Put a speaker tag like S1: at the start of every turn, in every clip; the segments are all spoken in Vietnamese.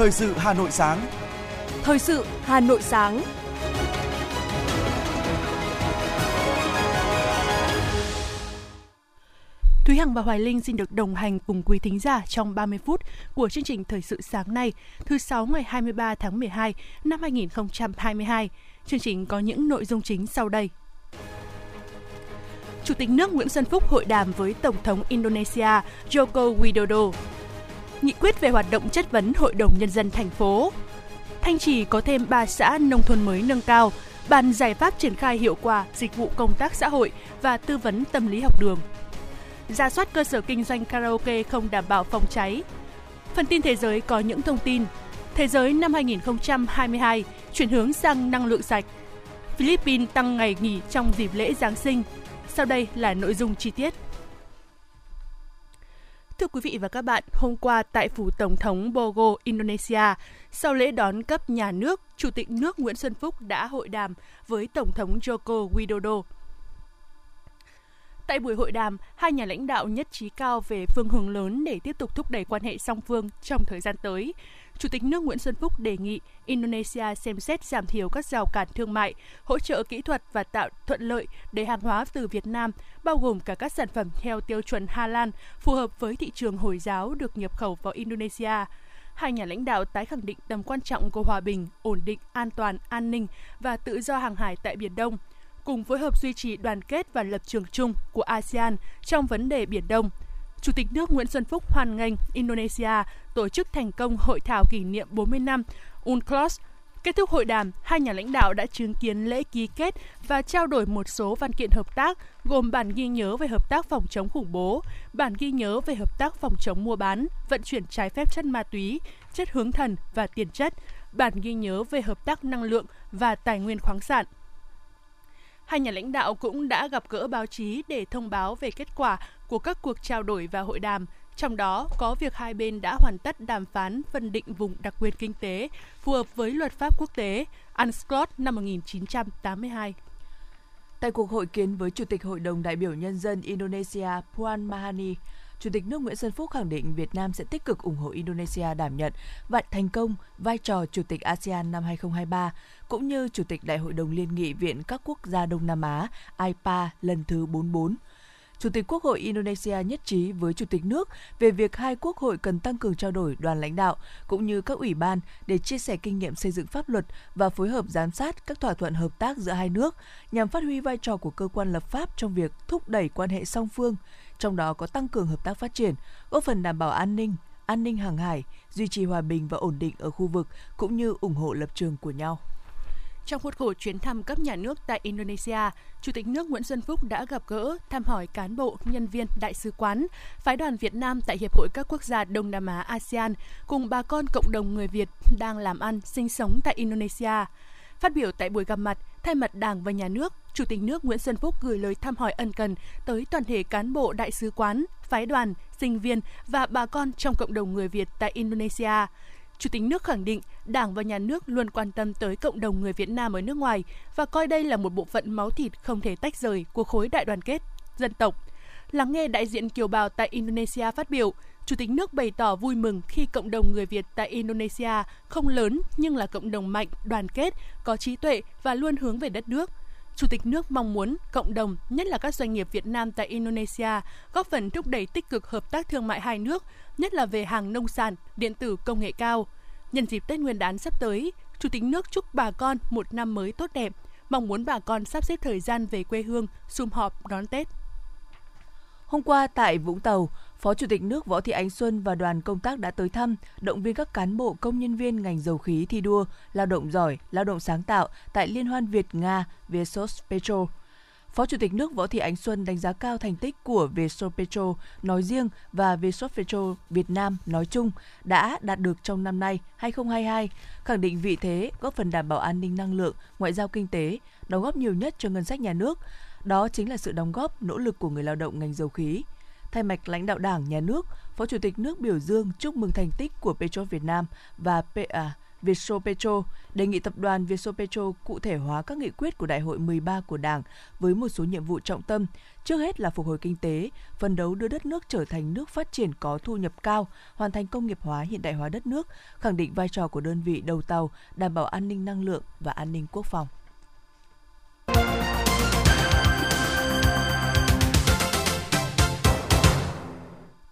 S1: Thời sự Hà Nội sáng.
S2: Thời sự Hà Nội sáng. Thúy Hằng và Hoài Linh xin được đồng hành cùng quý thính giả trong 30 phút của chương trình Thời sự sáng nay, thứ sáu ngày 23 tháng 12 năm 2022. Chương trình có những nội dung chính sau đây. Chủ tịch nước Nguyễn Xuân Phúc hội đàm với Tổng thống Indonesia Joko Widodo. Nghị quyết về hoạt động chất vấn Hội đồng Nhân dân thành phố. Thanh Trì có thêm 3 xã nông thôn mới nâng cao, bàn giải pháp triển khai hiệu quả dịch vụ công tác xã hội và tư vấn tâm lý học đường. Ra soát cơ sở kinh doanh karaoke không đảm bảo phòng cháy. Phần tin thế giới có những thông tin. Thế giới năm 2022 chuyển hướng sang năng lượng sạch. Philippines tăng ngày nghỉ trong dịp lễ Giáng sinh. Sau đây là nội dung chi tiết. Thưa quý vị và các bạn, hôm qua tại phủ Tổng thống Bogo, Indonesia, sau lễ đón cấp nhà nước, Chủ tịch nước Nguyễn Xuân Phúc đã hội đàm với Tổng thống Joko Widodo. Tại buổi hội đàm, hai nhà lãnh đạo nhất trí cao về phương hướng lớn để tiếp tục thúc đẩy quan hệ song phương trong thời gian tới. Chủ tịch nước Nguyễn Xuân Phúc đề nghị Indonesia xem xét giảm thiểu các rào cản thương mại, hỗ trợ kỹ thuật và tạo thuận lợi để hàng hóa từ Việt Nam, bao gồm cả các sản phẩm theo tiêu chuẩn Hà Lan, phù hợp với thị trường Hồi giáo được nhập khẩu vào Indonesia. Hai nhà lãnh đạo tái khẳng định tầm quan trọng của hòa bình, ổn định, an toàn, an ninh và tự do hàng hải tại Biển Đông, cùng phối hợp duy trì đoàn kết và lập trường chung của ASEAN trong vấn đề Biển Đông – Chủ tịch nước Nguyễn Xuân Phúc hoan nghênh Indonesia tổ chức thành công hội thảo kỷ niệm 40 năm UNCLOS. Kết thúc hội đàm, hai nhà lãnh đạo đã chứng kiến lễ ký kết và trao đổi một số văn kiện hợp tác, gồm bản ghi nhớ về hợp tác phòng chống khủng bố, bản ghi nhớ về hợp tác phòng chống mua bán, vận chuyển trái phép chất ma túy, chất hướng thần và tiền chất, bản ghi nhớ về hợp tác năng lượng và tài nguyên khoáng sản – Hai nhà lãnh đạo cũng đã gặp gỡ báo chí để thông báo về kết quả của các cuộc trao đổi và hội đàm, trong đó có việc hai bên đã hoàn tất đàm phán phân định vùng đặc quyền kinh tế phù hợp với luật pháp quốc tế UNCLOS năm 1982.
S3: Tại cuộc hội kiến với Chủ tịch Hội đồng đại biểu Nhân dân Indonesia Puan Mahani, Chủ tịch nước Nguyễn Xuân Phúc khẳng định Việt Nam sẽ tích cực ủng hộ Indonesia đảm nhận và thành công vai trò Chủ tịch ASEAN năm 2023, cũng như Chủ tịch Đại hội đồng Liên nghị viện các quốc gia Đông Nam Á IPA lần thứ 44. Chủ tịch Quốc hội Indonesia nhất trí với Chủ tịch nước về việc hai quốc hội cần tăng cường trao đổi đoàn lãnh đạo cũng như các ủy ban để chia sẻ kinh nghiệm xây dựng pháp luật và phối hợp giám sát các thỏa thuận hợp tác giữa hai nước nhằm phát huy vai trò của cơ quan lập pháp trong việc thúc đẩy quan hệ song phương, trong đó có tăng cường hợp tác phát triển, góp phần đảm bảo an ninh, an ninh hàng hải, duy trì hòa bình và ổn định ở khu vực cũng như ủng hộ lập trường của nhau.
S2: Trong khuôn khổ chuyến thăm cấp nhà nước tại Indonesia, Chủ tịch nước Nguyễn Xuân Phúc đã gặp gỡ, thăm hỏi cán bộ, nhân viên, đại sứ quán, phái đoàn Việt Nam tại Hiệp hội các quốc gia Đông Nam Á ASEAN cùng bà con cộng đồng người Việt đang làm ăn, sinh sống tại Indonesia. Phát biểu tại buổi gặp mặt, thay mặt Đảng và Nhà nước, Chủ tịch nước Nguyễn Xuân Phúc gửi lời thăm hỏi ân cần tới toàn thể cán bộ đại sứ quán, phái đoàn, sinh viên và bà con trong cộng đồng người Việt tại Indonesia. Chủ tịch nước khẳng định Đảng và Nhà nước luôn quan tâm tới cộng đồng người Việt Nam ở nước ngoài và coi đây là một bộ phận máu thịt không thể tách rời của khối đại đoàn kết dân tộc. Lắng nghe đại diện kiều bào tại Indonesia phát biểu, Chủ tịch nước bày tỏ vui mừng khi cộng đồng người Việt tại Indonesia không lớn nhưng là cộng đồng mạnh, đoàn kết, có trí tuệ và luôn hướng về đất nước. Chủ tịch nước mong muốn cộng đồng, nhất là các doanh nghiệp Việt Nam tại Indonesia, góp phần thúc đẩy tích cực hợp tác thương mại hai nước, nhất là về hàng nông sản, điện tử công nghệ cao. Nhân dịp Tết Nguyên đán sắp tới, Chủ tịch nước chúc bà con một năm mới tốt đẹp, mong muốn bà con sắp xếp thời gian về quê hương, sum họp đón Tết.
S3: Hôm qua tại Vũng Tàu, Phó Chủ tịch nước Võ Thị Ánh Xuân và đoàn công tác đã tới thăm, động viên các cán bộ công nhân viên ngành dầu khí thi đua, lao động giỏi, lao động sáng tạo tại Liên hoan Việt-Nga Viesos Petro. Phó Chủ tịch nước Võ Thị Ánh Xuân đánh giá cao thành tích của Viesos Petro nói riêng và Viesos Petro Việt Nam nói chung đã đạt được trong năm nay 2022, khẳng định vị thế góp phần đảm bảo an ninh năng lượng, ngoại giao kinh tế, đóng góp nhiều nhất cho ngân sách nhà nước. Đó chính là sự đóng góp, nỗ lực của người lao động ngành dầu khí. Thay mặt lãnh đạo Đảng, Nhà nước, Phó Chủ tịch nước biểu dương chúc mừng thành tích của Petro Việt Nam và PA à, Vietso đề nghị tập đoàn Vietso cụ thể hóa các nghị quyết của Đại hội 13 của Đảng với một số nhiệm vụ trọng tâm, trước hết là phục hồi kinh tế, phân đấu đưa đất nước trở thành nước phát triển có thu nhập cao, hoàn thành công nghiệp hóa hiện đại hóa đất nước, khẳng định vai trò của đơn vị đầu tàu, đảm bảo an ninh năng lượng và an ninh quốc phòng.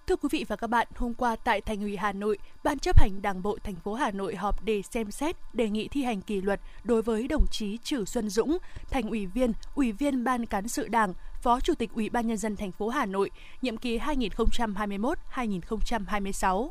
S2: Thưa quý vị và các bạn, hôm qua tại Thành ủy Hà Nội, Ban chấp hành Đảng bộ thành phố Hà Nội họp để xem xét đề nghị thi hành kỷ luật đối với đồng chí Trử Xuân Dũng, thành ủy viên, ủy viên Ban cán sự Đảng, Phó Chủ tịch Ủy ban nhân dân thành phố Hà Nội, nhiệm kỳ 2021-2026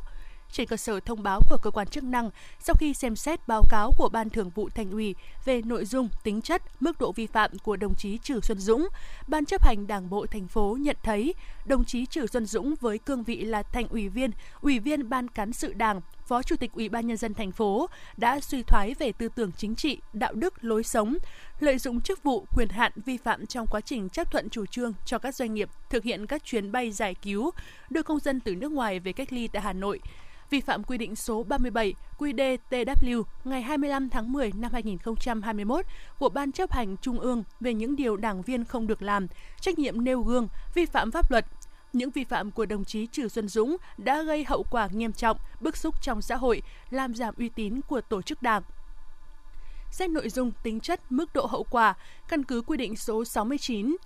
S2: trên cơ sở thông báo của cơ quan chức năng sau khi xem xét báo cáo của Ban Thường vụ Thành ủy về nội dung, tính chất, mức độ vi phạm của đồng chí Trử Xuân Dũng, Ban chấp hành Đảng bộ thành phố nhận thấy đồng chí Trử Xuân Dũng với cương vị là thành ủy viên, ủy viên Ban cán sự Đảng, Phó Chủ tịch Ủy ban nhân dân thành phố đã suy thoái về tư tưởng chính trị, đạo đức, lối sống, lợi dụng chức vụ, quyền hạn vi phạm trong quá trình chấp thuận chủ trương cho các doanh nghiệp thực hiện các chuyến bay giải cứu, đưa công dân từ nước ngoài về cách ly tại Hà Nội, vi phạm quy định số 37 QĐ-TW ngày 25 tháng 10 năm 2021 của Ban chấp hành Trung ương về những điều đảng viên không được làm, trách nhiệm nêu gương, vi phạm pháp luật, những vi phạm của đồng chí Trử Xuân Dũng đã gây hậu quả nghiêm trọng, bức xúc trong xã hội, làm giảm uy tín của tổ chức đảng. Xét nội dung, tính chất, mức độ hậu quả, căn cứ quy định số 69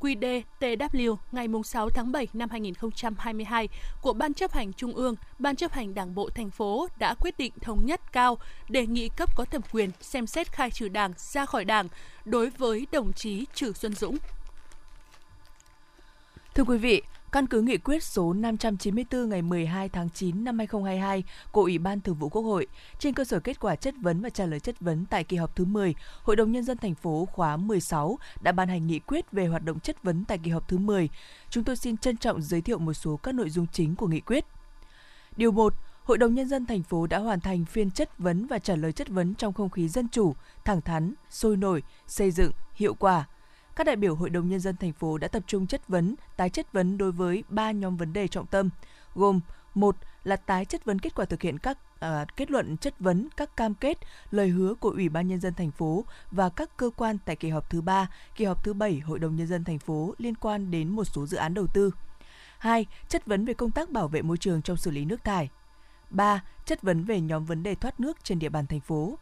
S2: QĐ-TW ngày 6 tháng 7 năm 2022 của Ban chấp hành Trung ương, Ban chấp hành Đảng bộ thành phố đã quyết định thống nhất cao đề nghị cấp có thẩm quyền xem xét khai trừ Đảng ra khỏi Đảng đối với đồng chí Trử Xuân Dũng.
S3: Thưa quý vị, Căn cứ nghị quyết số 594 ngày 12 tháng 9 năm 2022 của Ủy ban Thường vụ Quốc hội, trên cơ sở kết quả chất vấn và trả lời chất vấn tại kỳ họp thứ 10, Hội đồng nhân dân thành phố khóa 16 đã ban hành nghị quyết về hoạt động chất vấn tại kỳ họp thứ 10. Chúng tôi xin trân trọng giới thiệu một số các nội dung chính của nghị quyết. Điều 1, Hội đồng Nhân dân thành phố đã hoàn thành phiên chất vấn và trả lời chất vấn trong không khí dân chủ, thẳng thắn, sôi nổi, xây dựng, hiệu quả – các đại biểu Hội đồng Nhân dân thành phố đã tập trung chất vấn, tái chất vấn đối với ba nhóm vấn đề trọng tâm, gồm một là tái chất vấn kết quả thực hiện các à, kết luận chất vấn các cam kết, lời hứa của Ủy ban nhân dân thành phố và các cơ quan tại kỳ họp thứ ba, kỳ họp thứ bảy Hội đồng nhân dân thành phố liên quan đến một số dự án đầu tư. 2. Chất vấn về công tác bảo vệ môi trường trong xử lý nước thải. 3. Chất vấn về nhóm vấn đề thoát nước trên địa bàn thành phố.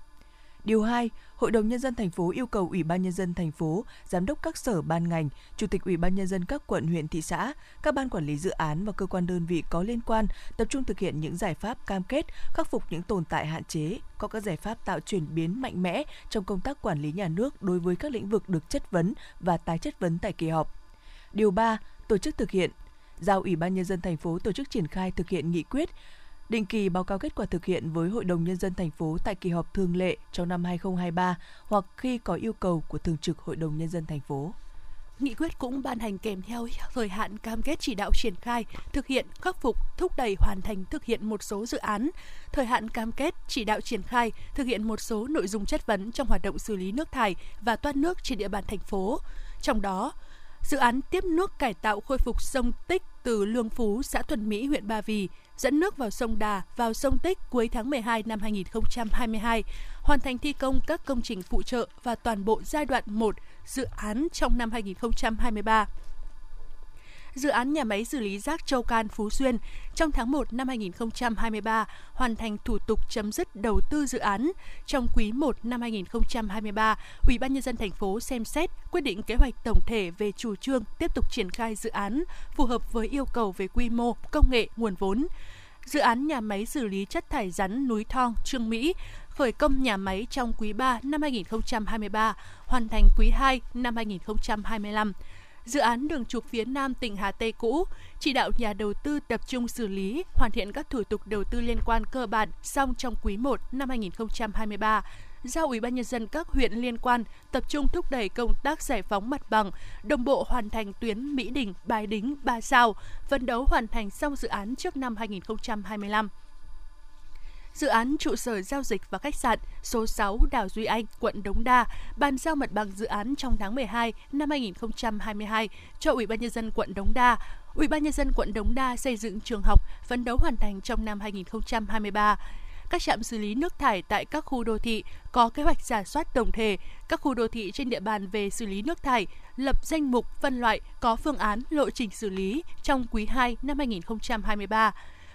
S3: Điều 2, Hội đồng nhân dân thành phố yêu cầu Ủy ban nhân dân thành phố, giám đốc các sở ban ngành, chủ tịch Ủy ban nhân dân các quận huyện thị xã, các ban quản lý dự án và cơ quan đơn vị có liên quan tập trung thực hiện những giải pháp cam kết, khắc phục những tồn tại hạn chế, có các giải pháp tạo chuyển biến mạnh mẽ trong công tác quản lý nhà nước đối với các lĩnh vực được chất vấn và tái chất vấn tại kỳ họp. Điều 3, tổ chức thực hiện giao Ủy ban nhân dân thành phố tổ chức triển khai thực hiện nghị quyết định kỳ báo cáo kết quả thực hiện với Hội đồng Nhân dân thành phố tại kỳ họp thường lệ trong năm 2023 hoặc khi có yêu cầu của Thường trực Hội đồng Nhân dân thành phố.
S2: Nghị quyết cũng ban hành kèm theo thời hạn cam kết chỉ đạo triển khai, thực hiện, khắc phục, thúc đẩy hoàn thành thực hiện một số dự án, thời hạn cam kết chỉ đạo triển khai, thực hiện một số nội dung chất vấn trong hoạt động xử lý nước thải và toát nước trên địa bàn thành phố. Trong đó, dự án tiếp nước cải tạo khôi phục sông Tích từ Lương Phú, xã Thuần Mỹ, huyện Ba Vì dẫn nước vào sông Đà vào sông Tích cuối tháng 12 năm 2022, hoàn thành thi công các công trình phụ trợ và toàn bộ giai đoạn 1 dự án trong năm 2023 dự án nhà máy xử lý rác Châu Can Phú Xuyên trong tháng 1 năm 2023 hoàn thành thủ tục chấm dứt đầu tư dự án. Trong quý 1 năm 2023, Ủy ban nhân dân thành phố xem xét quyết định kế hoạch tổng thể về chủ trương tiếp tục triển khai dự án phù hợp với yêu cầu về quy mô, công nghệ, nguồn vốn. Dự án nhà máy xử lý chất thải rắn núi Thong, Trương Mỹ khởi công nhà máy trong quý 3 năm 2023, hoàn thành quý 2 năm 2025 dự án đường trục phía Nam tỉnh Hà Tây cũ, chỉ đạo nhà đầu tư tập trung xử lý, hoàn thiện các thủ tục đầu tư liên quan cơ bản xong trong quý 1 năm 2023 giao Ủy ban nhân dân các huyện liên quan tập trung thúc đẩy công tác giải phóng mặt bằng, đồng bộ hoàn thành tuyến Mỹ Đình, Bài Đính, Ba Sao, phấn đấu hoàn thành xong dự án trước năm 2025 dự án trụ sở giao dịch và khách sạn số 6 Đào Duy Anh, quận Đống Đa, bàn giao mặt bằng dự án trong tháng 12 năm 2022 cho Ủy ban nhân dân quận Đống Đa. Ủy ban nhân dân quận Đống Đa xây dựng trường học phấn đấu hoàn thành trong năm 2023 các trạm xử lý nước thải tại các khu đô thị có kế hoạch giả soát tổng thể các khu đô thị trên địa bàn về xử lý nước thải, lập danh mục phân loại có phương án lộ trình xử lý trong quý 2 năm 2023.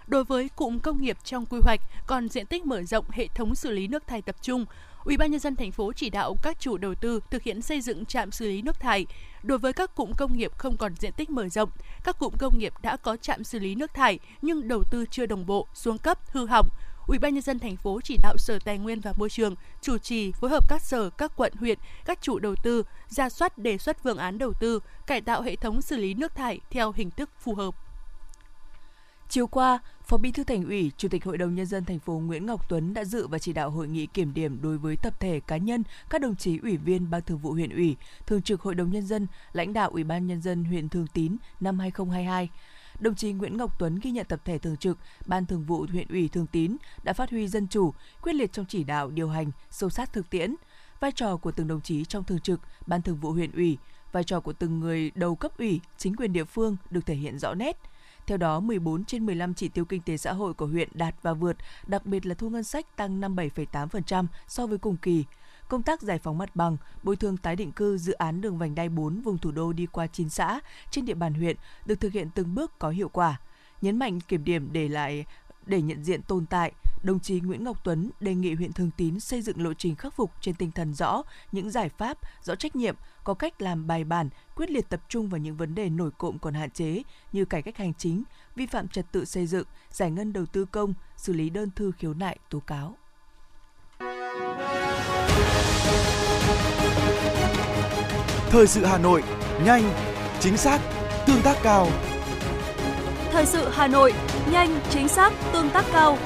S2: Đối với cụm công nghiệp trong quy hoạch còn diện tích mở rộng hệ thống xử lý nước thải tập trung, Ủy ban nhân dân thành phố chỉ đạo các chủ đầu tư thực hiện xây dựng trạm xử lý nước thải. Đối với các cụm công nghiệp không còn diện tích mở rộng, các cụm công nghiệp đã có trạm xử lý nước thải nhưng đầu tư chưa đồng bộ, xuống cấp, hư hỏng. Ủy ban nhân dân thành phố chỉ đạo Sở Tài nguyên và Môi trường chủ trì phối hợp các sở, các quận, huyện, các chủ đầu tư ra soát đề xuất phương án đầu tư, cải tạo hệ thống xử lý nước thải theo hình thức phù hợp.
S3: Chiều qua, Phó Bí thư Thành ủy, Chủ tịch Hội đồng nhân dân thành phố Nguyễn Ngọc Tuấn đã dự và chỉ đạo hội nghị kiểm điểm đối với tập thể cá nhân, các đồng chí ủy viên Ban Thường vụ huyện ủy, Thường trực Hội đồng nhân dân, lãnh đạo Ủy ban nhân dân huyện Thường Tín năm 2022. Đồng chí Nguyễn Ngọc Tuấn ghi nhận tập thể thường trực Ban Thường vụ huyện ủy Thường Tín đã phát huy dân chủ, quyết liệt trong chỉ đạo điều hành, sâu sát thực tiễn, vai trò của từng đồng chí trong thường trực Ban Thường vụ huyện ủy, vai trò của từng người đầu cấp ủy, chính quyền địa phương được thể hiện rõ nét – theo đó, 14 trên 15 chỉ tiêu kinh tế xã hội của huyện đạt và vượt, đặc biệt là thu ngân sách tăng 57,8% so với cùng kỳ. Công tác giải phóng mặt bằng, bồi thường tái định cư dự án đường vành đai 4 vùng thủ đô đi qua 9 xã trên địa bàn huyện được thực hiện từng bước có hiệu quả. Nhấn mạnh kiểm điểm để lại để nhận diện tồn tại, đồng chí Nguyễn Ngọc Tuấn đề nghị huyện Thường Tín xây dựng lộ trình khắc phục trên tinh thần rõ những giải pháp, rõ trách nhiệm, có cách làm bài bản, quyết liệt tập trung vào những vấn đề nổi cộm còn hạn chế như cải cách hành chính, vi phạm trật tự xây dựng, giải ngân đầu tư công, xử lý đơn thư khiếu nại, tố cáo.
S1: Thời sự Hà Nội, nhanh, chính xác, tương tác cao.
S4: Thời sự Hà Nội, nhanh, chính xác, tương tác cao.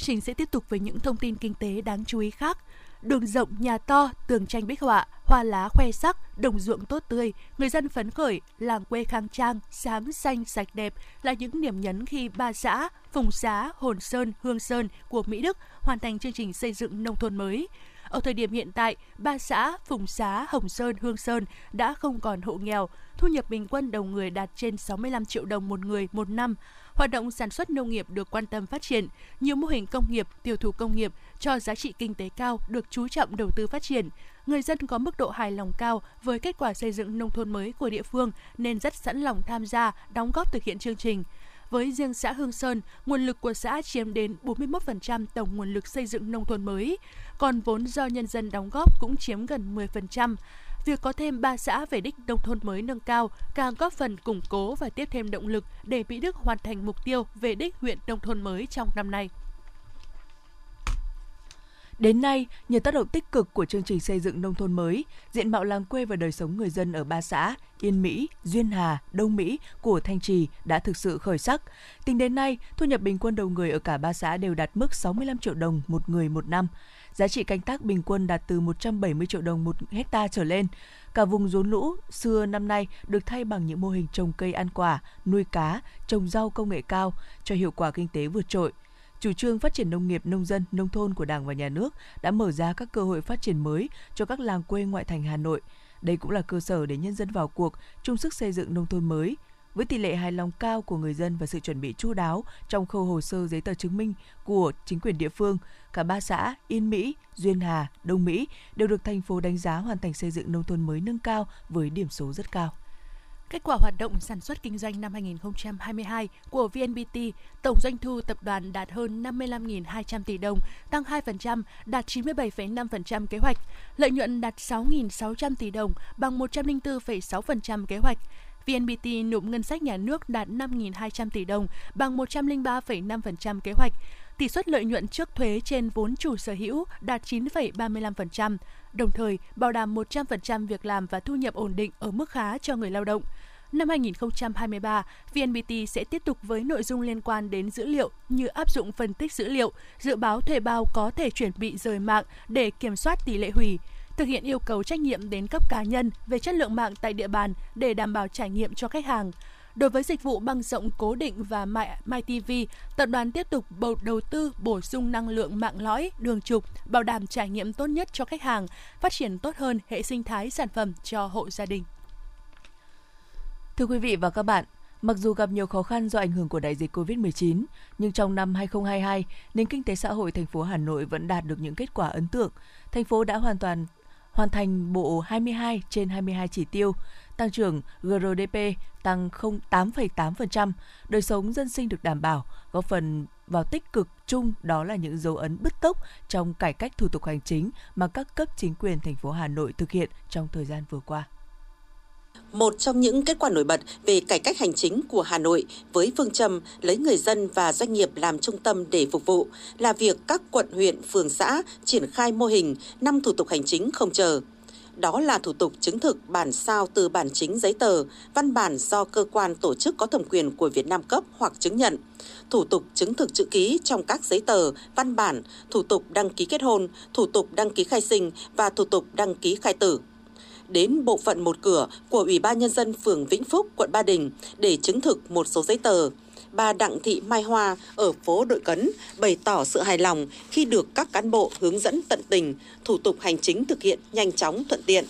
S2: Chương trình sẽ tiếp tục với những thông tin kinh tế đáng chú ý khác. Đường rộng, nhà to, tường tranh bích họa, hoa lá khoe sắc, đồng ruộng tốt tươi, người dân phấn khởi, làng quê khang trang, sáng xanh sạch đẹp là những điểm nhấn khi ba xã Phùng Xá, Hồn Sơn, Hương Sơn của Mỹ Đức hoàn thành chương trình xây dựng nông thôn mới. Ở thời điểm hiện tại, ba xã Phùng Xá, Hồng Sơn, Hương Sơn đã không còn hộ nghèo, thu nhập bình quân đầu người đạt trên 65 triệu đồng một người một năm. Hoạt động sản xuất nông nghiệp được quan tâm phát triển, nhiều mô hình công nghiệp, tiêu thụ công nghiệp cho giá trị kinh tế cao được chú trọng đầu tư phát triển. Người dân có mức độ hài lòng cao với kết quả xây dựng nông thôn mới của địa phương nên rất sẵn lòng tham gia, đóng góp thực hiện chương trình. Với riêng xã Hương Sơn, nguồn lực của xã chiếm đến 41% tổng nguồn lực xây dựng nông thôn mới, còn vốn do nhân dân đóng góp cũng chiếm gần 10%. Việc có thêm 3 xã về đích nông thôn mới nâng cao càng góp phần củng cố và tiếp thêm động lực để Mỹ Đức hoàn thành mục tiêu về đích huyện nông thôn mới trong năm nay.
S3: Đến nay, nhờ tác động tích cực của chương trình xây dựng nông thôn mới, diện mạo làng quê và đời sống người dân ở ba xã Yên Mỹ, Duyên Hà, Đông Mỹ của Thanh Trì đã thực sự khởi sắc. Tính đến nay, thu nhập bình quân đầu người ở cả ba xã đều đạt mức 65 triệu đồng một người một năm. Giá trị canh tác bình quân đạt từ 170 triệu đồng một hecta trở lên. Cả vùng rốn lũ xưa năm nay được thay bằng những mô hình trồng cây ăn quả, nuôi cá, trồng rau công nghệ cao cho hiệu quả kinh tế vượt trội chủ trương phát triển nông nghiệp nông dân nông thôn của Đảng và Nhà nước đã mở ra các cơ hội phát triển mới cho các làng quê ngoại thành Hà Nội. Đây cũng là cơ sở để nhân dân vào cuộc, chung sức xây dựng nông thôn mới. Với tỷ lệ hài lòng cao của người dân và sự chuẩn bị chu đáo trong khâu hồ sơ giấy tờ chứng minh của chính quyền địa phương, cả ba xã Yên Mỹ, Duyên Hà, Đông Mỹ đều được thành phố đánh giá hoàn thành xây dựng nông thôn mới nâng cao với điểm số rất cao.
S2: Kết quả hoạt động sản xuất kinh doanh năm 2022 của VNPT, tổng doanh thu tập đoàn đạt hơn 55.200 tỷ đồng, tăng 2%, đạt 97,5% kế hoạch. Lợi nhuận đạt 6.600 tỷ đồng, bằng 104,6% kế hoạch. VNPT nộp ngân sách nhà nước đạt 5.200 tỷ đồng, bằng 103,5% kế hoạch. Tỷ suất lợi nhuận trước thuế trên vốn chủ sở hữu đạt 9,35%, đồng thời bảo đảm 100% việc làm và thu nhập ổn định ở mức khá cho người lao động. Năm 2023, VNPT sẽ tiếp tục với nội dung liên quan đến dữ liệu như áp dụng phân tích dữ liệu, dự báo thuê bao có thể chuyển bị rời mạng để kiểm soát tỷ lệ hủy, thực hiện yêu cầu trách nhiệm đến cấp cá nhân về chất lượng mạng tại địa bàn để đảm bảo trải nghiệm cho khách hàng. Đối với dịch vụ băng rộng cố định và MyTV, tập đoàn tiếp tục đầu tư bổ sung năng lượng mạng lõi, đường trục, bảo đảm trải nghiệm tốt nhất cho khách hàng, phát triển tốt hơn hệ sinh thái sản phẩm cho hộ gia đình.
S3: Thưa quý vị và các bạn, Mặc dù gặp nhiều khó khăn do ảnh hưởng của đại dịch COVID-19, nhưng trong năm 2022, nền kinh tế xã hội thành phố Hà Nội vẫn đạt được những kết quả ấn tượng. Thành phố đã hoàn toàn hoàn thành bộ 22 trên 22 chỉ tiêu, tăng trưởng GRDP tăng 8,8%, đời sống dân sinh được đảm bảo, góp phần vào tích cực chung đó là những dấu ấn bứt tốc trong cải cách thủ tục hành chính mà các cấp chính quyền thành phố Hà Nội thực hiện trong thời gian vừa qua.
S5: Một trong những kết quả nổi bật về cải cách hành chính của Hà Nội với phương châm lấy người dân và doanh nghiệp làm trung tâm để phục vụ là việc các quận, huyện, phường, xã triển khai mô hình năm thủ tục hành chính không chờ. Đó là thủ tục chứng thực bản sao từ bản chính giấy tờ, văn bản do cơ quan tổ chức có thẩm quyền của Việt Nam cấp hoặc chứng nhận, thủ tục chứng thực chữ ký trong các giấy tờ, văn bản, thủ tục đăng ký kết hôn, thủ tục đăng ký khai sinh và thủ tục đăng ký khai tử đến bộ phận một cửa của Ủy ban Nhân dân phường Vĩnh Phúc, quận Ba Đình để chứng thực một số giấy tờ. Bà Đặng Thị Mai Hoa ở phố Đội Cấn bày tỏ sự hài lòng khi được các cán bộ hướng dẫn tận tình, thủ tục hành chính thực hiện nhanh chóng thuận tiện.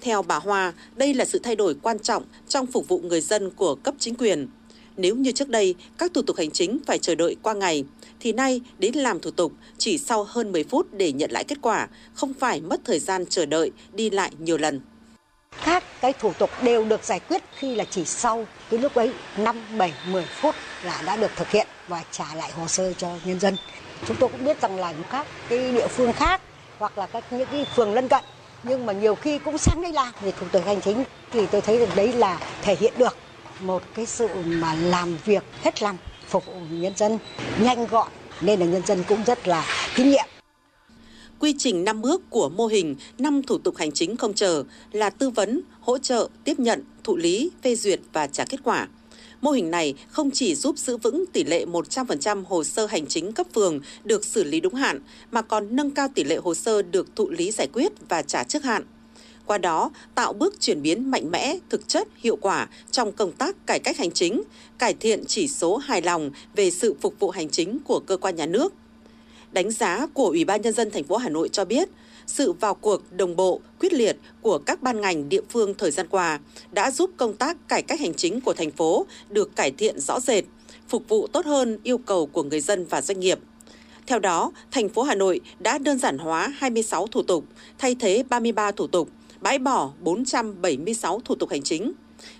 S5: Theo bà Hoa, đây là sự thay đổi quan trọng trong phục vụ người dân của cấp chính quyền. Nếu như trước đây các thủ tục hành chính phải chờ đợi qua ngày, thì nay đến làm thủ tục chỉ sau hơn 10 phút để nhận lại kết quả, không phải mất thời gian chờ đợi, đi lại nhiều lần.
S6: Các cái thủ tục đều được giải quyết khi là chỉ sau cái lúc ấy 5, 7, 10 phút là đã được thực hiện và trả lại hồ sơ cho nhân dân. Chúng tôi cũng biết rằng là các cái địa phương khác hoặc là các những cái phường lân cận nhưng mà nhiều khi cũng sáng đây làm về thủ tục hành chính thì tôi thấy rằng đấy là thể hiện được một cái sự mà làm việc hết lòng phục vụ nhân dân nhanh gọn nên là nhân dân cũng rất là tín nhiệm
S5: quy trình năm bước của mô hình năm thủ tục hành chính không chờ là tư vấn, hỗ trợ, tiếp nhận, thụ lý, phê duyệt và trả kết quả. Mô hình này không chỉ giúp giữ vững tỷ lệ 100% hồ sơ hành chính cấp phường được xử lý đúng hạn, mà còn nâng cao tỷ lệ hồ sơ được thụ lý giải quyết và trả trước hạn qua đó tạo bước chuyển biến mạnh mẽ, thực chất, hiệu quả trong công tác cải cách hành chính, cải thiện chỉ số hài lòng về sự phục vụ hành chính của cơ quan nhà nước. Đánh giá của Ủy ban nhân dân thành phố Hà Nội cho biết, sự vào cuộc đồng bộ, quyết liệt của các ban ngành địa phương thời gian qua đã giúp công tác cải cách hành chính của thành phố được cải thiện rõ rệt, phục vụ tốt hơn yêu cầu của người dân và doanh nghiệp. Theo đó, thành phố Hà Nội đã đơn giản hóa 26 thủ tục, thay thế 33 thủ tục, bãi bỏ 476 thủ tục hành chính.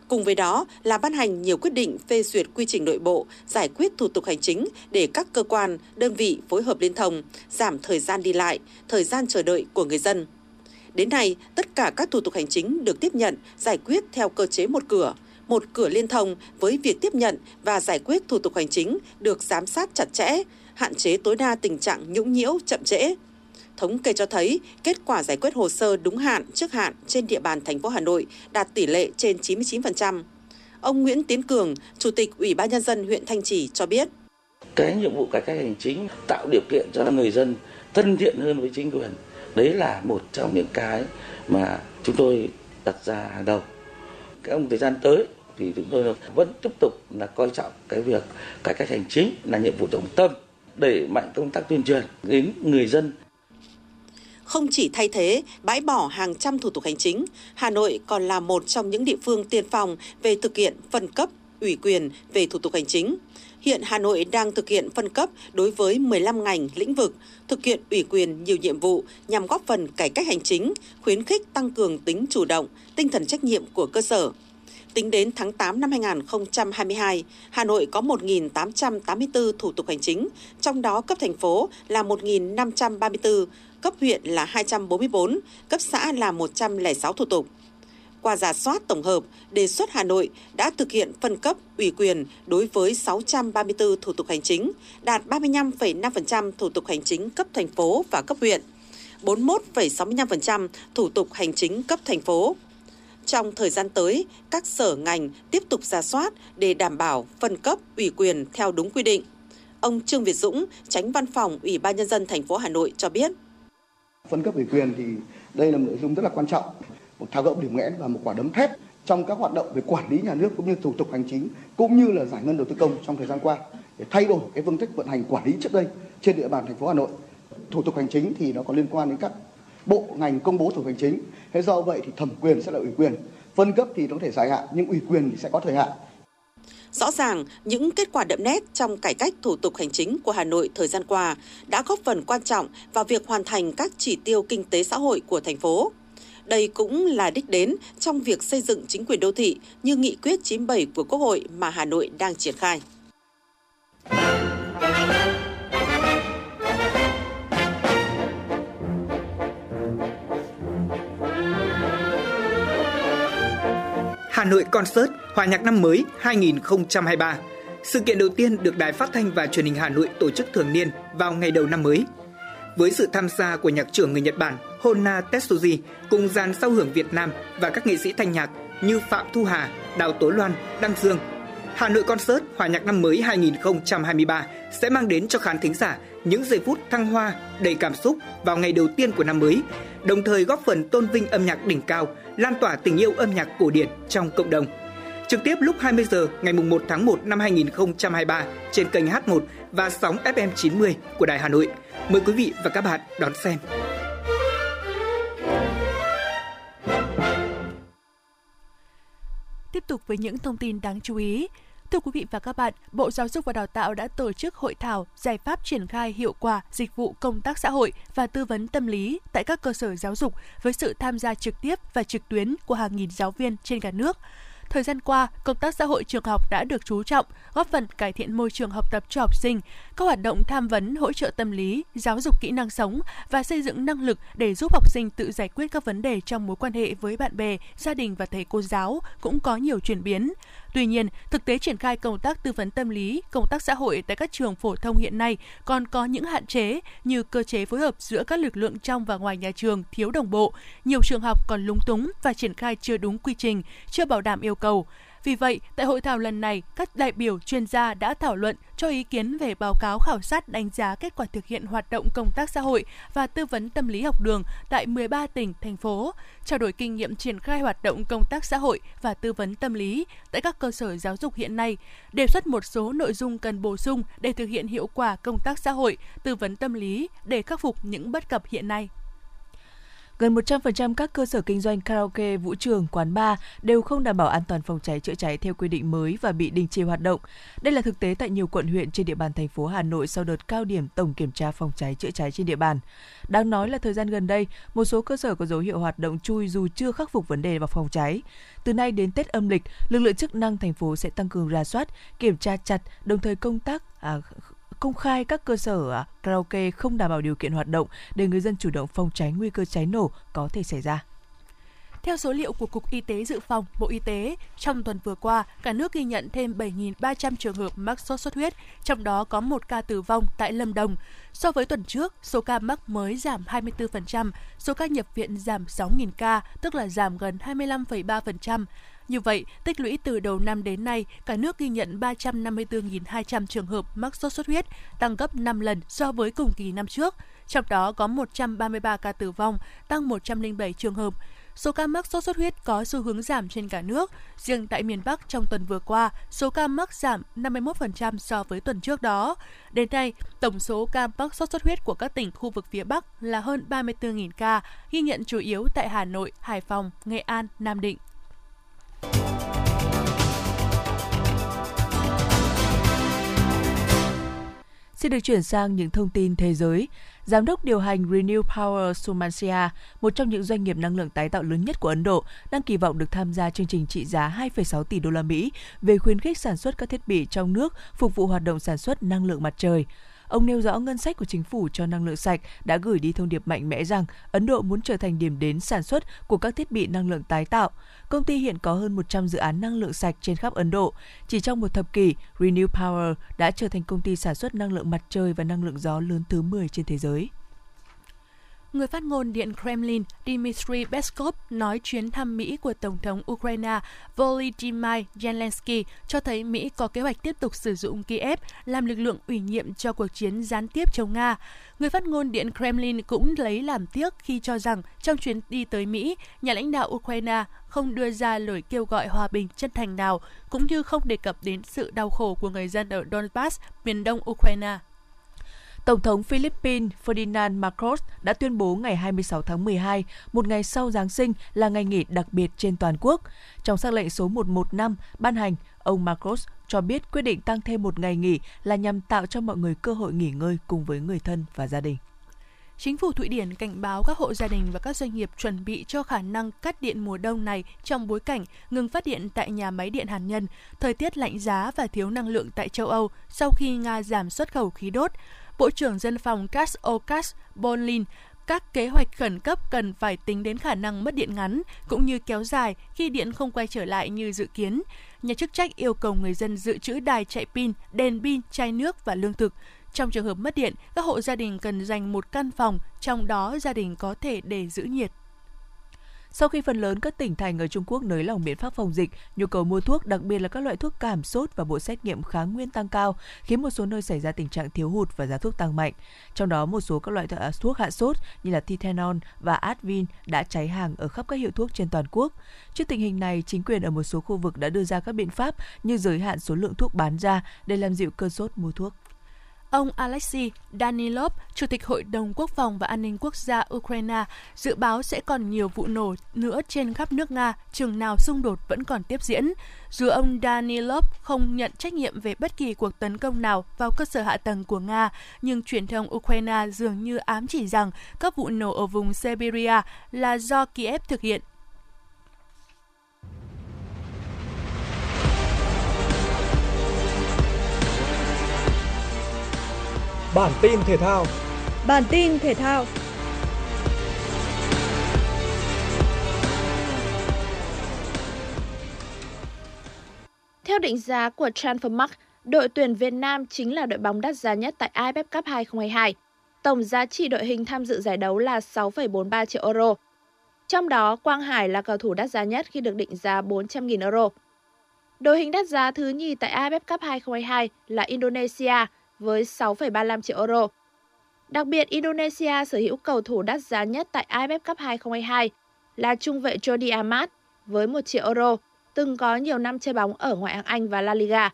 S5: Cùng với đó là ban hành nhiều quyết định phê duyệt quy trình nội bộ, giải quyết thủ tục hành chính để các cơ quan, đơn vị phối hợp liên thông, giảm thời gian đi lại, thời gian chờ đợi của người dân. Đến nay, tất cả các thủ tục hành chính được tiếp nhận, giải quyết theo cơ chế một cửa, một cửa liên thông với việc tiếp nhận và giải quyết thủ tục hành chính được giám sát chặt chẽ, hạn chế tối đa tình trạng nhũng nhiễu, chậm trễ. Thống kê cho thấy kết quả giải quyết hồ sơ đúng hạn, trước hạn trên địa bàn thành phố Hà Nội đạt tỷ lệ trên 99%. Ông Nguyễn Tiến Cường, Chủ tịch Ủy ban nhân dân huyện Thanh Trì cho biết:
S7: Cái nhiệm vụ cải cách hành chính tạo điều kiện cho người dân thân thiện hơn với chính quyền. Đấy là một trong những cái mà chúng tôi đặt ra hàng đầu. Cái ông thời gian tới thì chúng tôi vẫn tiếp tục là coi trọng cái việc cải cách hành chính là nhiệm vụ trọng tâm đẩy mạnh công tác tuyên truyền đến người dân
S5: không chỉ thay thế, bãi bỏ hàng trăm thủ tục hành chính, Hà Nội còn là một trong những địa phương tiên phong về thực hiện phân cấp, ủy quyền về thủ tục hành chính. Hiện Hà Nội đang thực hiện phân cấp đối với 15 ngành, lĩnh vực, thực hiện ủy quyền nhiều nhiệm vụ nhằm góp phần cải cách hành chính, khuyến khích tăng cường tính chủ động, tinh thần trách nhiệm của cơ sở. Tính đến tháng 8 năm 2022, Hà Nội có 1.884 thủ tục hành chính, trong đó cấp thành phố là 1.534, cấp huyện là 244, cấp xã là 106 thủ tục. Qua giả soát tổng hợp, đề xuất Hà Nội đã thực hiện phân cấp ủy quyền đối với 634 thủ tục hành chính, đạt 35,5% thủ tục hành chính cấp thành phố và cấp huyện, 41,65% thủ tục hành chính cấp thành phố. Trong thời gian tới, các sở ngành tiếp tục ra soát để đảm bảo phân cấp ủy quyền theo đúng quy định. Ông Trương Việt Dũng, tránh văn phòng Ủy ban nhân dân thành phố Hà Nội cho biết.
S8: Phân cấp ủy quyền thì đây là một nội dung rất là quan trọng, một tháo gỡ điểm nghẽn và một quả đấm thép trong các hoạt động về quản lý nhà nước cũng như thủ tục hành chính cũng như là giải ngân đầu tư công trong thời gian qua để thay đổi cái phương thức vận hành quản lý trước đây trên địa bàn thành phố Hà Nội. Thủ tục hành chính thì nó có liên quan đến các bộ ngành công bố thủ tục hành chính. Thế do vậy thì thẩm quyền sẽ là ủy quyền, phân cấp thì nó có thể dài hạn nhưng ủy quyền thì sẽ có thời hạn.
S5: Rõ ràng, những kết quả đậm nét trong cải cách thủ tục hành chính của Hà Nội thời gian qua đã góp phần quan trọng vào việc hoàn thành các chỉ tiêu kinh tế xã hội của thành phố. Đây cũng là đích đến trong việc xây dựng chính quyền đô thị như nghị quyết 97 của Quốc hội mà Hà Nội đang triển khai.
S9: Nội Concert Hòa nhạc năm mới 2023. Sự kiện đầu tiên được Đài Phát thanh và Truyền hình Hà Nội tổ chức thường niên vào ngày đầu năm mới. Với sự tham gia của nhạc trưởng người Nhật Bản Honna Tetsuji cùng dàn sao hưởng Việt Nam và các nghệ sĩ thanh nhạc như Phạm Thu Hà, Đào Tố Loan, Đăng Dương. Hà Nội Concert Hòa nhạc năm mới 2023 sẽ mang đến cho khán thính giả những giây phút thăng hoa, đầy cảm xúc vào ngày đầu tiên của năm mới, đồng thời góp phần tôn vinh âm nhạc đỉnh cao, lan tỏa tình yêu âm nhạc cổ điển trong cộng đồng. Trực tiếp lúc 20 giờ ngày 1 tháng 1 năm 2023 trên kênh H1 và sóng FM 90 của Đài Hà Nội. Mời quý vị và các bạn đón xem.
S2: Tiếp tục với những thông tin đáng chú ý. Thưa quý vị và các bạn, Bộ Giáo dục và Đào tạo đã tổ chức hội thảo giải pháp triển khai hiệu quả dịch vụ công tác xã hội và tư vấn tâm lý tại các cơ sở giáo dục với sự tham gia trực tiếp và trực tuyến của hàng nghìn giáo viên trên cả nước. Thời gian qua, công tác xã hội trường học đã được chú trọng, góp phần cải thiện môi trường học tập cho học sinh. Các hoạt động tham vấn, hỗ trợ tâm lý, giáo dục kỹ năng sống và xây dựng năng lực để giúp học sinh tự giải quyết các vấn đề trong mối quan hệ với bạn bè, gia đình và thầy cô giáo cũng có nhiều chuyển biến. Tuy nhiên, thực tế triển khai công tác tư vấn tâm lý, công tác xã hội tại các trường phổ thông hiện nay còn có những hạn chế như cơ chế phối hợp giữa các lực lượng trong và ngoài nhà trường thiếu đồng bộ, nhiều trường học còn lúng túng và triển khai chưa đúng quy trình, chưa bảo đảm yêu cầu. Vì vậy, tại hội thảo lần này, các đại biểu chuyên gia đã thảo luận cho ý kiến về báo cáo khảo sát đánh giá kết quả thực hiện hoạt động công tác xã hội và tư vấn tâm lý học đường tại 13 tỉnh, thành phố, trao đổi kinh nghiệm triển khai hoạt động công tác xã hội và tư vấn tâm lý tại các cơ sở giáo dục hiện nay, đề xuất một số nội dung cần bổ sung để thực hiện hiệu quả công tác xã hội, tư vấn tâm lý để khắc phục những bất cập hiện nay.
S3: Gần 100% các cơ sở kinh doanh karaoke, vũ trường, quán bar đều không đảm bảo an toàn phòng cháy chữa cháy theo quy định mới và bị đình chỉ hoạt động. Đây là thực tế tại nhiều quận huyện trên địa bàn thành phố Hà Nội sau đợt cao điểm tổng kiểm tra phòng cháy chữa cháy trên địa bàn. Đáng nói là thời gian gần đây, một số cơ sở có dấu hiệu hoạt động chui dù chưa khắc phục vấn đề vào phòng cháy. Từ nay đến Tết âm lịch, lực lượng chức năng thành phố sẽ tăng cường ra soát, kiểm tra chặt, đồng thời công tác à, công khai các cơ sở à, karaoke không đảm bảo điều kiện hoạt động để người dân chủ động phòng tránh nguy cơ cháy nổ có thể xảy ra.
S2: Theo số liệu của Cục Y tế Dự phòng Bộ Y tế, trong tuần vừa qua, cả nước ghi nhận thêm 7.300 trường hợp mắc sốt xuất huyết, trong đó có một ca tử vong tại Lâm Đồng. So với tuần trước, số ca mắc mới giảm 24%, số ca nhập viện giảm 6.000 ca, tức là giảm gần 25,3%. Như vậy, tích lũy từ đầu năm đến nay, cả nước ghi nhận 354.200 trường hợp mắc sốt xuất huyết, tăng gấp 5 lần so với cùng kỳ năm trước. Trong đó có 133 ca tử vong, tăng 107 trường hợp. Số ca mắc sốt xuất huyết có xu hướng giảm trên cả nước. Riêng tại miền Bắc trong tuần vừa qua, số ca mắc giảm 51% so với tuần trước đó. Đến nay, tổng số ca mắc sốt xuất huyết của các tỉnh khu vực phía Bắc là hơn 34.000 ca, ghi nhận chủ yếu tại Hà Nội, Hải Phòng, Nghệ An, Nam Định.
S3: Xin được chuyển sang những thông tin thế giới. Giám đốc điều hành Renew Power Sumancia, một trong những doanh nghiệp năng lượng tái tạo lớn nhất của Ấn Độ, đang kỳ vọng được tham gia chương trình trị giá 2,6 tỷ đô la Mỹ về khuyến khích sản xuất các thiết bị trong nước phục vụ hoạt động sản xuất năng lượng mặt trời. Ông nêu rõ ngân sách của chính phủ cho năng lượng sạch đã gửi đi thông điệp mạnh mẽ rằng Ấn Độ muốn trở thành điểm đến sản xuất của các thiết bị năng lượng tái tạo. Công ty hiện có hơn 100 dự án năng lượng sạch trên khắp Ấn Độ. Chỉ trong một thập kỷ, Renew Power đã trở thành công ty sản xuất năng lượng mặt trời và năng lượng gió lớn thứ 10 trên thế giới.
S2: Người phát ngôn Điện Kremlin Dmitry Peskov nói chuyến thăm Mỹ của Tổng thống Ukraine Volodymyr Zelensky cho thấy Mỹ có kế hoạch tiếp tục sử dụng Kiev làm lực lượng ủy nhiệm cho cuộc chiến gián tiếp chống Nga. Người phát ngôn Điện Kremlin cũng lấy làm tiếc khi cho rằng trong chuyến đi tới Mỹ, nhà lãnh đạo Ukraine không đưa ra lời kêu gọi hòa bình chân thành nào, cũng như không đề cập đến sự đau khổ của người dân ở Donbass, miền đông Ukraine.
S3: Tổng thống Philippines Ferdinand Marcos đã tuyên bố ngày 26 tháng 12, một ngày sau Giáng sinh là ngày nghỉ đặc biệt trên toàn quốc. Trong sắc lệnh số 115 ban hành, ông Marcos cho biết quyết định tăng thêm một ngày nghỉ là nhằm tạo cho mọi người cơ hội nghỉ ngơi cùng với người thân và gia đình.
S2: Chính phủ Thụy Điển cảnh báo các hộ gia đình và các doanh nghiệp chuẩn bị cho khả năng cắt điện mùa đông này trong bối cảnh ngừng phát điện tại nhà máy điện hạt nhân, thời tiết lạnh giá và thiếu năng lượng tại châu Âu sau khi Nga giảm xuất khẩu khí đốt. Bộ trưởng Dân phòng Cas Okas Bonlin các kế hoạch khẩn cấp cần phải tính đến khả năng mất điện ngắn cũng như kéo dài khi điện không quay trở lại như dự kiến. Nhà chức trách yêu cầu người dân dự trữ đài chạy pin, đèn pin, chai nước và lương thực. Trong trường hợp mất điện, các hộ gia đình cần dành một căn phòng, trong đó gia đình có thể để giữ nhiệt.
S3: Sau khi phần lớn các tỉnh thành ở Trung Quốc nới lỏng biện pháp phòng dịch, nhu cầu mua thuốc, đặc biệt là các loại thuốc cảm sốt và bộ xét nghiệm kháng nguyên tăng cao, khiến một số nơi xảy ra tình trạng thiếu hụt và giá thuốc tăng mạnh. Trong đó, một số các loại à, thuốc hạ sốt như là Titenon và Advil đã cháy hàng ở khắp các hiệu thuốc trên toàn quốc. Trước tình hình này, chính quyền ở một số khu vực đã đưa ra các biện pháp như giới hạn số lượng thuốc bán ra để làm dịu cơn sốt mua thuốc.
S2: Ông Alexei Danilov, Chủ tịch Hội đồng Quốc phòng và An ninh Quốc gia Ukraine, dự báo sẽ còn nhiều vụ nổ nữa trên khắp nước Nga, chừng nào xung đột vẫn còn tiếp diễn. Dù ông Danilov không nhận trách nhiệm về bất kỳ cuộc tấn công nào vào cơ sở hạ tầng của Nga, nhưng truyền thông Ukraine dường như ám chỉ rằng các vụ nổ ở vùng Siberia là do Kiev thực hiện
S10: Bản tin thể thao.
S4: Bản tin thể thao. Theo định giá của Transfermarkt, đội tuyển Việt Nam chính là đội bóng đắt giá nhất tại AFF Cup 2022. Tổng giá trị đội hình tham dự giải đấu là 6,43 triệu euro. Trong đó, Quang Hải là cầu thủ đắt giá nhất khi được định giá 400.000 euro. Đội hình đắt giá thứ nhì tại AFF Cup 2022 là Indonesia với 6,35 triệu euro. Đặc biệt, Indonesia sở hữu cầu thủ đắt giá nhất tại AFF Cup 2022 là trung vệ Jordi Amat với 1 triệu euro, từng có nhiều năm chơi bóng ở ngoại hạng Anh và La Liga.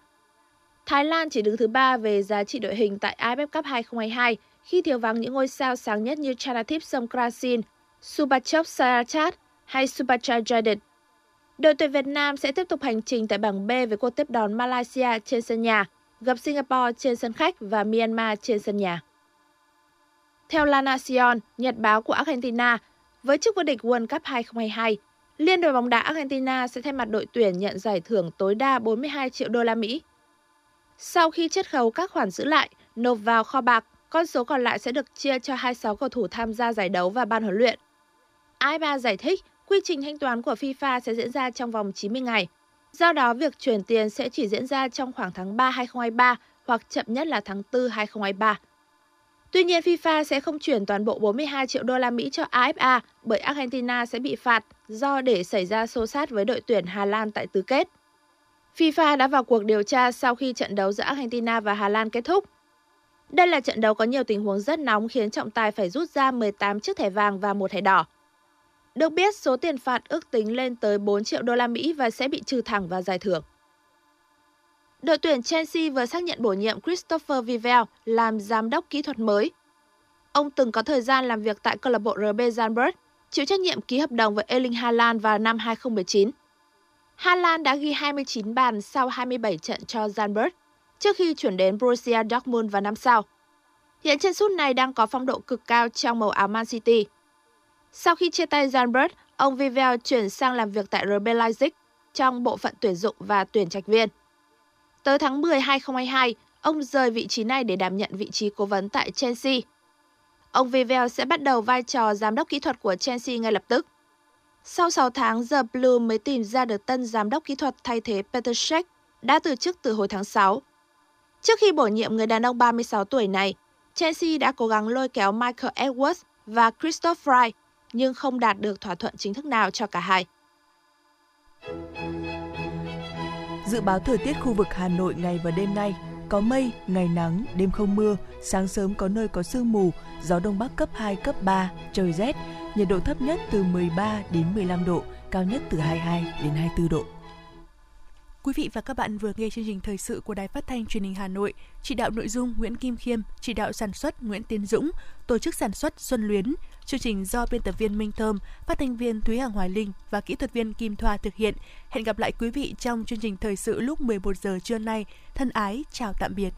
S4: Thái Lan chỉ đứng thứ ba về giá trị đội hình tại AFF Cup 2022 khi thiếu vắng những ngôi sao sáng nhất như Chanathip Songkrasin, Subachok Sarachat hay Subhachai Jadid. Đội tuyển Việt Nam sẽ tiếp tục hành trình tại bảng B với cuộc tiếp đón Malaysia trên sân nhà – gặp Singapore trên sân khách và Myanmar trên sân nhà. Theo La Nacion, nhật báo của Argentina, với chức vô địch World Cup 2022, Liên đoàn bóng đá Argentina sẽ thay mặt đội tuyển nhận giải thưởng tối đa 42 triệu đô la Mỹ. Sau khi chiết khấu các khoản giữ lại, nộp vào kho bạc, con số còn lại sẽ được chia cho 26 cầu thủ tham gia giải đấu và ban huấn luyện. AIBA giải thích quy trình thanh toán của FIFA sẽ diễn ra trong vòng 90 ngày, Do đó, việc chuyển tiền sẽ chỉ diễn ra trong khoảng tháng 3 2023 hoặc chậm nhất là tháng 4 2023. Tuy nhiên, FIFA sẽ không chuyển toàn bộ 42 triệu đô la Mỹ cho AFA bởi Argentina sẽ bị phạt do để xảy ra xô sát với đội tuyển Hà Lan tại tứ kết. FIFA đã vào cuộc điều tra sau khi trận đấu giữa Argentina và Hà Lan kết thúc. Đây là trận đấu có nhiều tình huống rất nóng khiến trọng tài phải rút ra 18 chiếc thẻ vàng và một thẻ đỏ. Được biết, số tiền phạt ước tính lên tới 4 triệu đô la Mỹ và sẽ bị trừ thẳng vào giải thưởng. Đội tuyển Chelsea vừa xác nhận bổ nhiệm Christopher Vivell làm giám đốc kỹ thuật mới. Ông từng có thời gian làm việc tại câu lạc bộ RB Zandberg, chịu trách nhiệm ký hợp đồng với Erling Haaland vào năm 2019. Haaland đã ghi 29 bàn sau 27 trận cho Zandberg, trước khi chuyển đến Borussia Dortmund vào năm sau. Hiện chân sút này đang có phong độ cực cao trong màu áo Man City – sau khi chia tay Janbert, ông Vivel chuyển sang làm việc tại RB Leipzig trong bộ phận tuyển dụng và tuyển trạch viên. Tới tháng 10 2022, ông rời vị trí này để đảm nhận vị trí cố vấn tại Chelsea. Ông Vivel sẽ bắt đầu vai trò giám đốc kỹ thuật của Chelsea ngay lập tức. Sau 6 tháng, The Blue mới tìm ra được tân giám đốc kỹ thuật thay thế Peter Cech đã từ chức từ hồi tháng 6. Trước khi bổ nhiệm người đàn ông 36 tuổi này, Chelsea đã cố gắng lôi kéo Michael Edwards và Christoph Fry, nhưng không đạt được thỏa thuận chính thức nào cho cả hai.
S3: Dự báo thời tiết khu vực Hà Nội ngày và đêm nay có mây, ngày nắng, đêm không mưa, sáng sớm có nơi có sương mù, gió đông bắc cấp 2, cấp 3, trời rét, nhiệt độ thấp nhất từ 13 đến 15 độ, cao nhất từ 22 đến 24 độ.
S2: Quý vị và các bạn vừa nghe chương trình thời sự của Đài Phát thanh Truyền hình Hà Nội, chỉ đạo nội dung Nguyễn Kim Khiêm, chỉ đạo sản xuất Nguyễn Tiến Dũng, tổ chức sản xuất Xuân Luyến. Chương trình do biên tập viên Minh Thơm, phát thanh viên Thúy Hằng Hoài Linh và kỹ thuật viên Kim Thoa thực hiện. Hẹn gặp lại quý vị trong chương trình thời sự lúc 11 giờ trưa nay. Thân ái, chào tạm biệt.